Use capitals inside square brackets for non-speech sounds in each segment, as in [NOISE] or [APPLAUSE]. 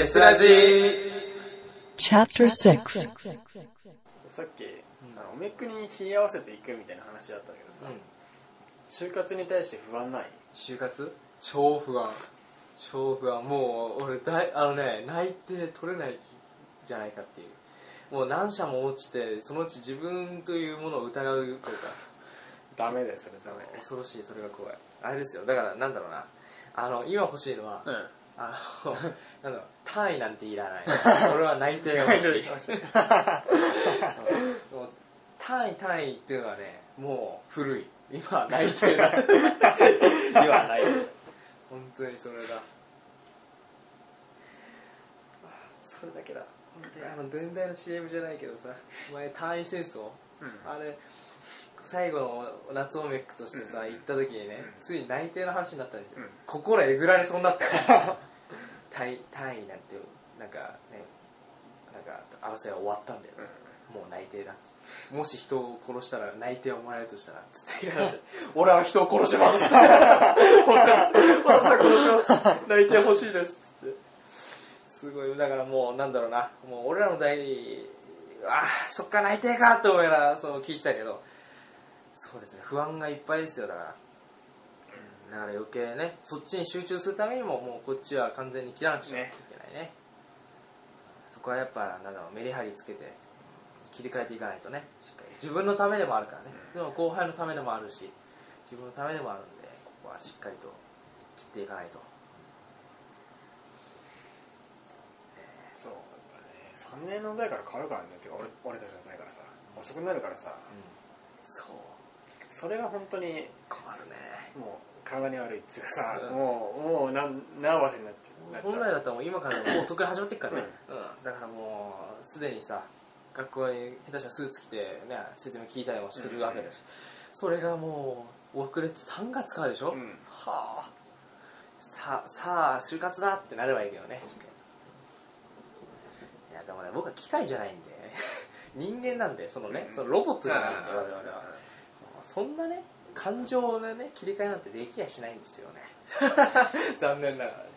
デスラジー Chapter 6さっき、あのおめくに冷え合わせていくみたいな話だったけどさ、就活に対して不安ない？就活？超不安。超不安。もう俺だいあのね内定取れないじゃないかっていう。もう何社も落ちてそのうち自分というものを疑うというか。ダメだよそれ。ダメ。恐ろしいそれが怖い。あれですよ。だからなんだろうな。あの今欲しいのは、うん。あのなんだろう単位なんていらない。[LAUGHS] 俺は内定が欲しい。もう単位単位っていうのはねもう古い。今は内定だ。今は内定。本当にそれだ。それだけだ。本当にあの電台の CM じゃないけどさ前単位戦争、あれ最後の夏オメックとしてさ、行った時にね、ついに内定の話になったんですよ、うん。心えぐられそうになった。よ単位単位なんてなんかねなんか争いは終わったんだよ、もう内定だって。もし人を殺したら内定をもらえるとしたらつって。[LAUGHS] 俺は人を殺します。本当に私は殺します。内定欲しいです。つって。すごいだからもうなんだろうな。もう俺らの代ああそっか内定かと思いながらそう聞いてたけど。そうですね不安がいっぱいですよだからだから余計ねそっちに集中するためにももうこっちは完全に切らなくちゃいけないね。そこはやっぱなんだろうメリハリつけて切り替えていかないとね。しっかり。自分のためでもあるからね、でも後輩のためでもあるし自分のためでもあるんでここはしっかりと切っていかないと。そうだね3年の代から変わるからね。てか俺俺たちの代からさ。遅くなるからさ。そう。それが本当に困るね。もう体に悪いっつうかさ、うん。もうもうなんなわせになっちゃなっちゃう。本来だったらもう今からもう得意始まってっからね、うん。だからもうすでにさ学校に下手したらスーツ着て、ね、説明聞いたりもするわけだし、それがもう遅れて3月からでしょ、うん。はあ。ささあ就活だってなればいいけどね。いやでもね僕は機械じゃないんで。[LAUGHS] 人間なんでそのね、うん。そのロボットじゃないんでうん。我々は。そんなね感情のね切り替えなんてできやしないんですよね。[LAUGHS] 残念ながらね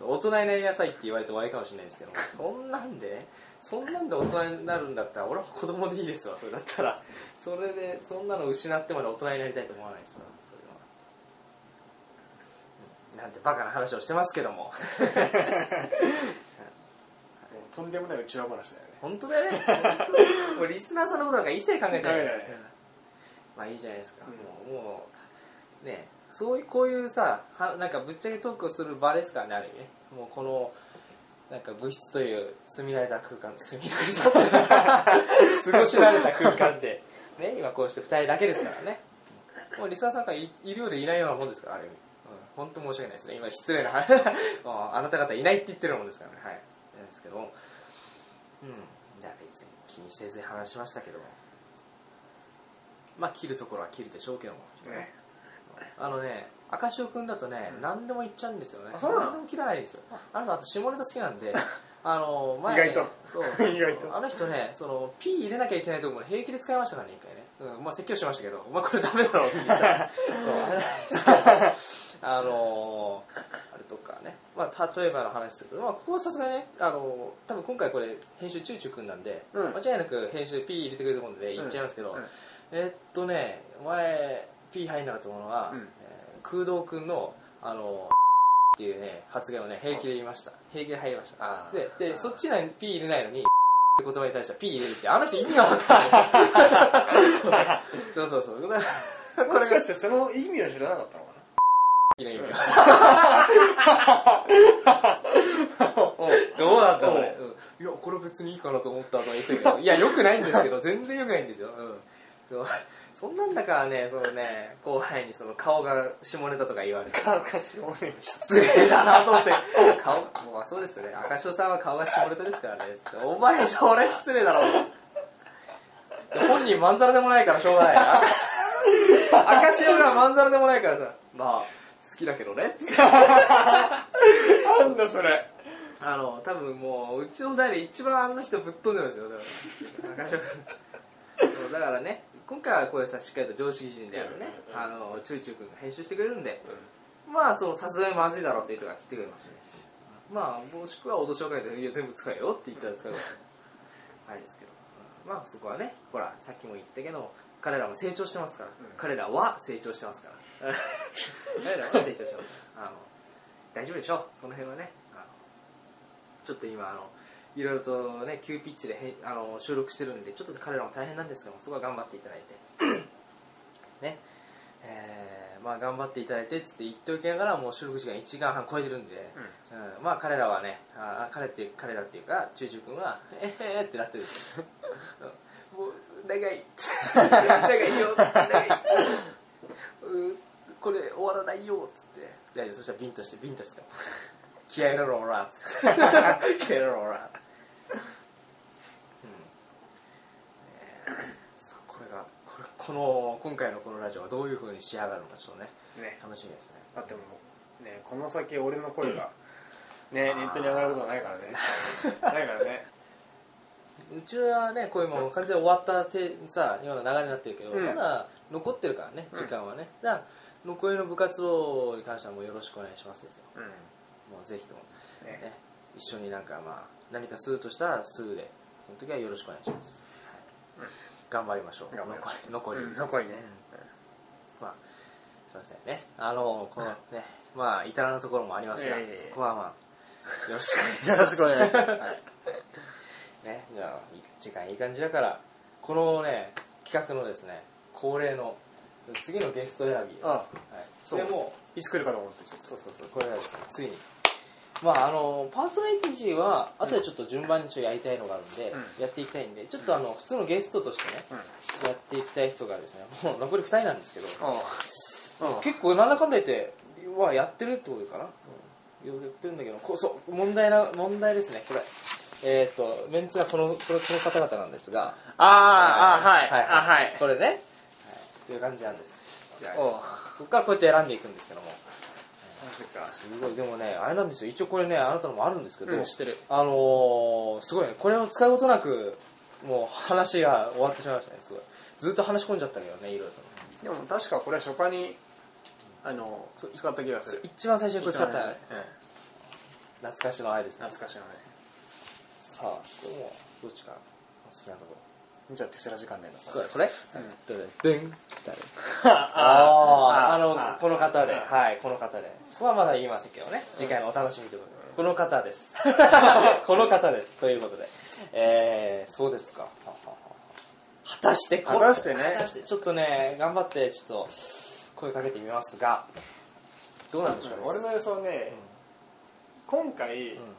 大人になりなさいって言われて終わりかもしれないですけどそんなんでそんなんで大人になるんだったら俺は子供でいいですわそれだったら。それでそんなの失ってまで大人になりたいと思わないですわそれは。うんなんてバカな話をしてますけども。[LAUGHS] とんでもない内輪話だよね。本当だよね。[LAUGHS] もうリスナーさんのことなんか一切考えてない。考えないまあいいじゃないですか、うんもうもうねそういうこういうさはなんかぶっちゃけトークをする場ですからねある意味ね。もうこのなんか物質という住み慣れた空間住み慣れた [LAUGHS] 過ごし慣れた空間で、ね、今こうして2人だけですからね。もうリスナーさんがいいるようでいないようなもんですからある意味、うん、本当申し訳ないですね。今失礼な [LAUGHS] もうあなた方いないって言ってるもんですからね。はい。なんですけど。うん。じゃあ別に気にせずに話しましたけど。まあ切るところは切るでしょうけども人ねね。あのね赤潮君だとね、何でも言っちゃうんですよね。あそうなの？何でも切らないんですよ。あ。の人あと下ネタ好きなんで [LAUGHS] あの前ね意外と。そう。[LAUGHS] 意外と。あの人ねその P 入れなきゃいけないところも平気で使いましたからね一回ね、うん、まあ説教しましたけど。お前これダメだろって言った [LAUGHS] あのあれとかね、まあ、例えばの話すると、まあ、ここはさすがにねあの多分今回これ編集チューチュー君なんで、うん。間違いなく編集 P 入れてくれると思うんで言っちゃいますけど、うんうんえっとね前 P 入んなかったものは、うん。えー空洞君のあのっていうね発言をね平気で言いました。平気で入りました。あー。ででそっちには P 入れないのにって言葉に対しては P 入れるってあの人意味が分かんない。[LAUGHS] そうそうそう。だからもしかしてその意味を知らなかったのか意味。[LAUGHS] がどうなんだろうね、うん、いやこれ別にいいかなと思ったとか言ってたけどいやよくないんですけど全然よくないんですよ、うんそんなんだからねそのね後輩にその顔が下ネタとか言われて。な顔かしもね失礼だなと思って顔もうそうですよね。赤潮さんは顔が下ネタですからね。お前それ失礼だろ。本人まんざらでもないからしょうがない赤赤潮がまんざらでもないからさ。まあ好きだけどね。つってなんだそれ。あの多分もううちの代で一番あの人ぶっ飛んでますよ。だから赤潮だからね今回はこういうさしっかりと常識人であるねうん。あのチューチュー君が編集してくれるんでまあそのさすがにまずいだろうっていう人が来てくれましたねまあもしくは脅しをかけて「いや全部使えよ」って言ったら使うかもしれない。はいですけど、うんまあそこはねほらさっきも言ったけど彼らも成長してますから、ん。彼らは成長してますから。[LAUGHS] 彼らは成長してます。あの大丈夫でしょう。その辺はね。あのちょっと今あのいろいろとね急ピッチであの収録してるんでちょっと彼らも大変なんですけどもそこは頑張っていただいて。[COUGHS] ね。えーまあ頑張っていただいてっつって言っておきながらもう収録時間1時間半超えてるんで、うん。まあ彼らはねあ彼って彼らっていうか中中君は「えへへ」ってなってるんです。う [LAUGHS] んもう長い。長いよ。長い。うこれ終わらないよ。っつって。大丈夫そしたらビンタしてビンタして気合い入れろオラっつって気合い入れろオラうんこれがこれこの今回のこのラジオはどういうふうに仕上がるのかちょっとねね。楽しみですね。だってもうねこの先俺の声がねネットに上がることはないからね。ないからね。うちはねこういうもう完全に終わったてさような流れになってるけど、うん。まだ残ってるからね時間はね、だから残りの部活動に関してはもうよろしくお願いしますですようんもうぜひとも、ねね、一緒になんかまあ何かするとしたらすぐでその時はよろしくお願いします、はい。頑張りましょう。残り残り、うん残りね。まあすいませんね。あのこのねまあ至らぬところもありますが、いえいえいえそこはまあよろしくお願いします。よろしくお願いします。はい。ね、じゃあ時間いい感じだからこのね企画のですね恒例の次のゲスト選び、あはい、それもいつ来るかと思ってそうそうそうこれがですねついにまああのパーソナリティは後でちょっと順番にちょっとやりたいのがあるんで、うん。やっていきたいんでちょっとあの普通のゲストとしてねとうん。やっていきたい人がですねもう残り2人なんですけどああ。結構なんだかんだ言ってはやってるってことかな、うん、やってるんだけどこそう問題な問題ですねこれ。えっ、とメンツがこのこれこの方々なんですが。ああはい。はいあはい。これね、はい、という感じなんです。じゃあおう。ここからこうやって選んでいくんですけどもか。すごい。でもねあれなんですよ。一応これねあなたのもあるんですけど、うん知ってる。あのーすごいね。これを使うことなくもう話が終わってしまいましたね。すごい。ずっと話し込んじゃったけどねいろいろと。でも確かこれ初回にあの使った気がする。一番最初にこれ使った、うん。懐かしの愛ですね。懐かしいのねさあこれもどっちかな。好きなとこじゃあテスラ時間連のろこれ？これ、どれでん誰ああのあこの方で。あはいこの方で。ここはまだ言いませんけどね。次回のお楽しみということで。この方です。[LAUGHS] この方です。ということで。えー、そうですか。果たしてこ果たしてね。果たしてちょっとね頑張ってちょっと声かけてみますが。どうなんでしょうね。俺の予想ね今回うん。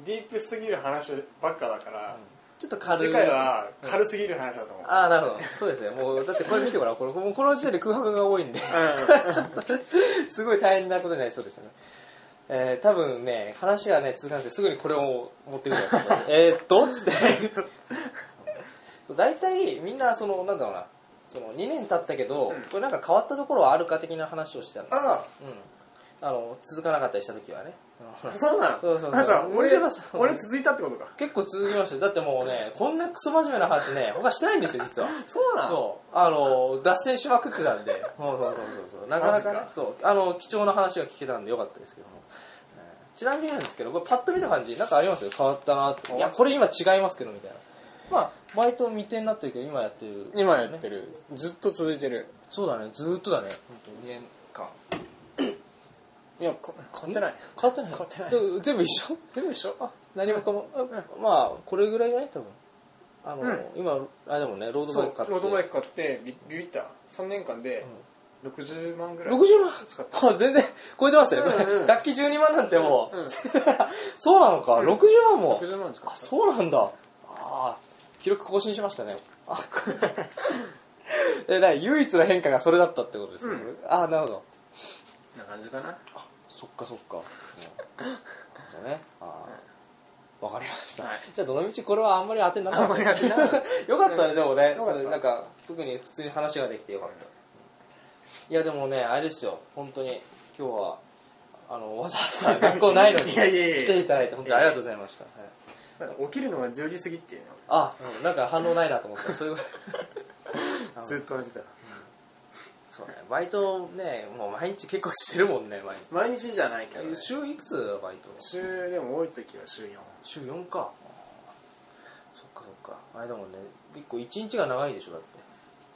ディープすぎる話ばっかだからちょっと軽い。次回は軽すぎる話だと思う。ああなるほど。そうですね。もうだってこれ見てごらんこれもうこの時点で空白が多いんで。[LAUGHS] すごい大変なことになりそうですよね。えー、多分ね話がね通過してすぐにこれを持ってくるんですけどえーっと？つって。そう大体みんなそのなんだろうな。その2年経ったけど、うん。これなんか変わったところはあるか的な話をしてたんですよ。あ。うん、あの続かなかったりした時はね。あそうなの？そうそうそう。俺俺続いたってことか？結構続きましたよ。だってもうねこんなクソ真面目な話ね他してないんですよ実は。そうなの？そう。あの脱線しまくってたんで。そうそうそうそうそう。なかなかね。そう。あの貴重な話が聞けたんでよかったですけども、えーちなみになんですけどこれパッと見た感じなんかあります？よ変わったなって。いやこれ今違いますけどみたいな。まあバイト未定になってるけど今やってる。今やってる。ずっと続いてる。そうだね。ずーっとだね。本当2年間いやこ変わってない。変わってない？変わってない。で全部一緒？全部一緒？あ何もかも、あまあこれぐらいじゃない？多分。あの、うん。今あでもねロードバイク買って。ロードバイク買ってビビビった。3年間で60万ぐらい60万？使った。あ全然超えてますね、うんうん楽器12万なんてもう、うん。[LAUGHS] そうなのか、60万も？60万使った。あそうなんだ。ああ記録更新しましたね。あ。[LAUGHS] え唯一の変化がそれだったってことですね、うん。これ？あなるほど。な感じかな。あそっかそっか、うね。あーわかりました、はい。じゃあどのみちこれはあんまり当てにならなかった。よかったねでもね。それなんか特に普通に話ができてよかった、いやでもねあれですよ。本当に。今日はあのわざわざ学校ないのに [LAUGHS] 来ていただいて本当に。ありがとうございました、起きるのが10時過ぎっていうの。あうんなんか反応ないなと思った。そういうこと。[LAUGHS] ずっと同じだそうね。バイトねもう毎日結構してるもんね毎毎日じゃないけど、ね、日週いくつバイト週でも多い時は週4週4か。そっかそっか。あれだもんね。結構一日が長いでしょだって。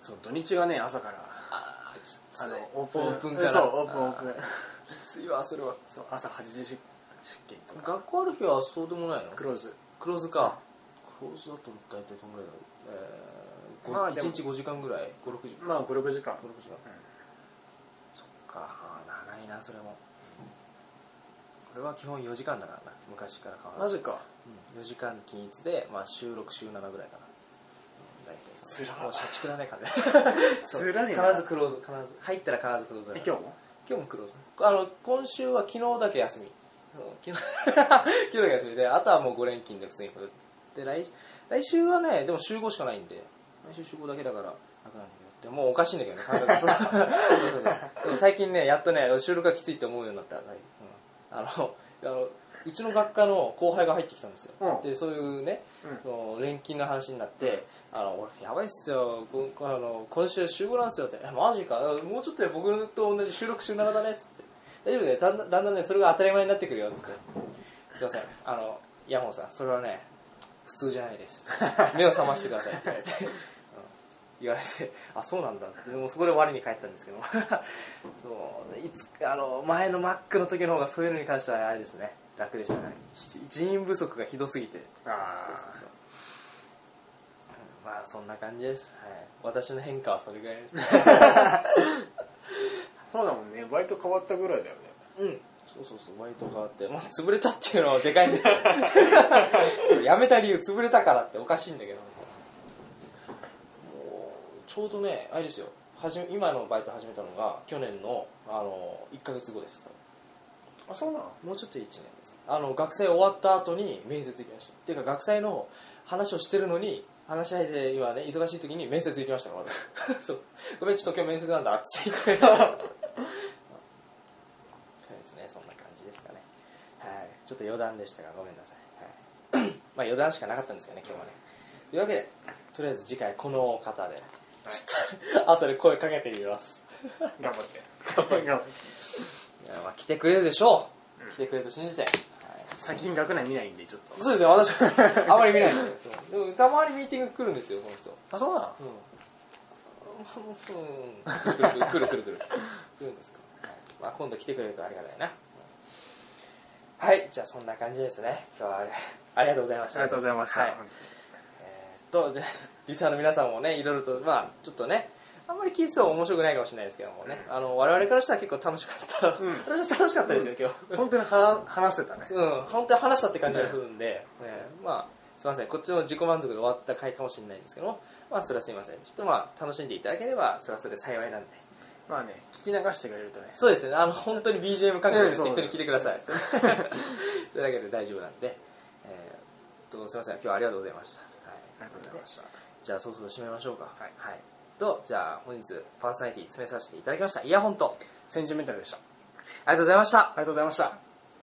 そう土日がね朝から。ああきつあのオープンオープンから。そうオープンオープン。あきついわそれは。そう朝8時出勤とか。学校ある日はそうでもないの？クローズ。クローズか。クローズだと大体どんぐらいだろう、えーごまあでも1日5時間ぐらい？56時間？まあ56時間。56時間。そっか。長いなそれも。これは基本4時間だからな。昔から変わらず。マジか。うん。4時間均一で、まあ、週6週7ぐらいかな、うん、大体。そつら。もう社畜だね完 [LAUGHS] らいな。必ずクローズ必ず。入ったら必ずクローズだから。え今日も？今日もクローズ。あの今週は昨日だけ休み。うん。昨日 [LAUGHS] 昨日だけ休みであとはもう5連勤で普通に来るで来来週はねでも週5しかないんで来週週5だけだから楽なんだけどでもうおかしいんだけどね感覚が。[LAUGHS] そうそうそう。でも最近ねやっとね収録がきついって思うようになった、うん。あのあのうちの学科の後輩が入ってきたんですよ、うん。でそういうね、うん。その錬金の話になって「あの俺やばいっすよ。こあの今週週5なんですよ」って「えマジか。もうちょっとで僕と同じ収録週7だね」っつって「大丈夫ねだんだんだんだんねそれが当たり前になってくるよ」っつって「すいません。あのイヤホンさんそれはね普通じゃないです」目を覚ましてください」って言われて、うん言われて「あそうなんだ」ってでもそこで我に返ったんですけど。[LAUGHS] そういつあの前の Mac の時の方がそういうのに関してはあれですね。楽でしたね。人員不足がひどすぎて。ああそうそうそう。うんまあそんな感じです、はい、私の変化はそれぐらいです。[LAUGHS] そうだもんね。バイト変わったぐらいだよね。うん。そうそうそうバイト変わって、まあ、潰れたっていうのはでかいんですけど。[LAUGHS] 辞めた理由潰れたからっておかしいんだけど。もうちょうどねあれですよ。はじめ今のバイト始めたのが去年のあの1ヶ月後です。あそうなの？もうちょっと1年です。あの学祭終わった後に面接行きました。っていうか学祭の話をしてるのに話し合いで今ね忙しい時に面接行きましたから私。[LAUGHS] そう。ごめんちょっと今日面接なんだ。って言って。そうですねそんな感じですかね。はい。ちょっと余談でしたがごめんなさい、はい、まあ余談しかなかったんですけどね今日はね。というわけでとりあえず次回この方でちょっと [LAUGHS] 後で声かけてみます。頑張って。頑張っていやまあ来てくれるでしょう、来てくれると信じて、はい。最近学内見ないんでちょっと。そうですね私 [LAUGHS] あまり見ないんででもたまにミーティング来るんですよこの人。あそうなの？うん。うん。来る来る来る。来る来る来るんですか、はい。まあ、今度来てくれるとありがたいな。はい。じゃあそんな感じですね。今日はありありがとうございました。ありがとうございました、はい。えーっとでリサーの皆さんもねいろいろとまあちょっとねあんまり聞いてても面白くないかもしれないですけどもね、あの我々からしたら結構楽しかった、うん。私は楽しかったですよ今日。本当に話話せたね。うん、本当に話したって感じがするんで、ね。まあすいません。こっちの自己満足で終わった回かもしれないんですけども。まあそれはすいません。ちょっとまあ楽しんでいただければそれはそれで幸いなんで。まあね聞き流してくれるとね。そうですね。あの本当に BGM かけてうんそう適当に聞いてください。[LAUGHS] それだけで大丈夫なんで、えー、っとすいません。今日はありがとうございました、はい、ありがとうございましたじゃあそろそろ締めましょうか。はい。とじゃあ本日パーソナリティ詰めさせていただきました。イヤホンと。センチメンタルでした。ありがとうございました。ありがとうございました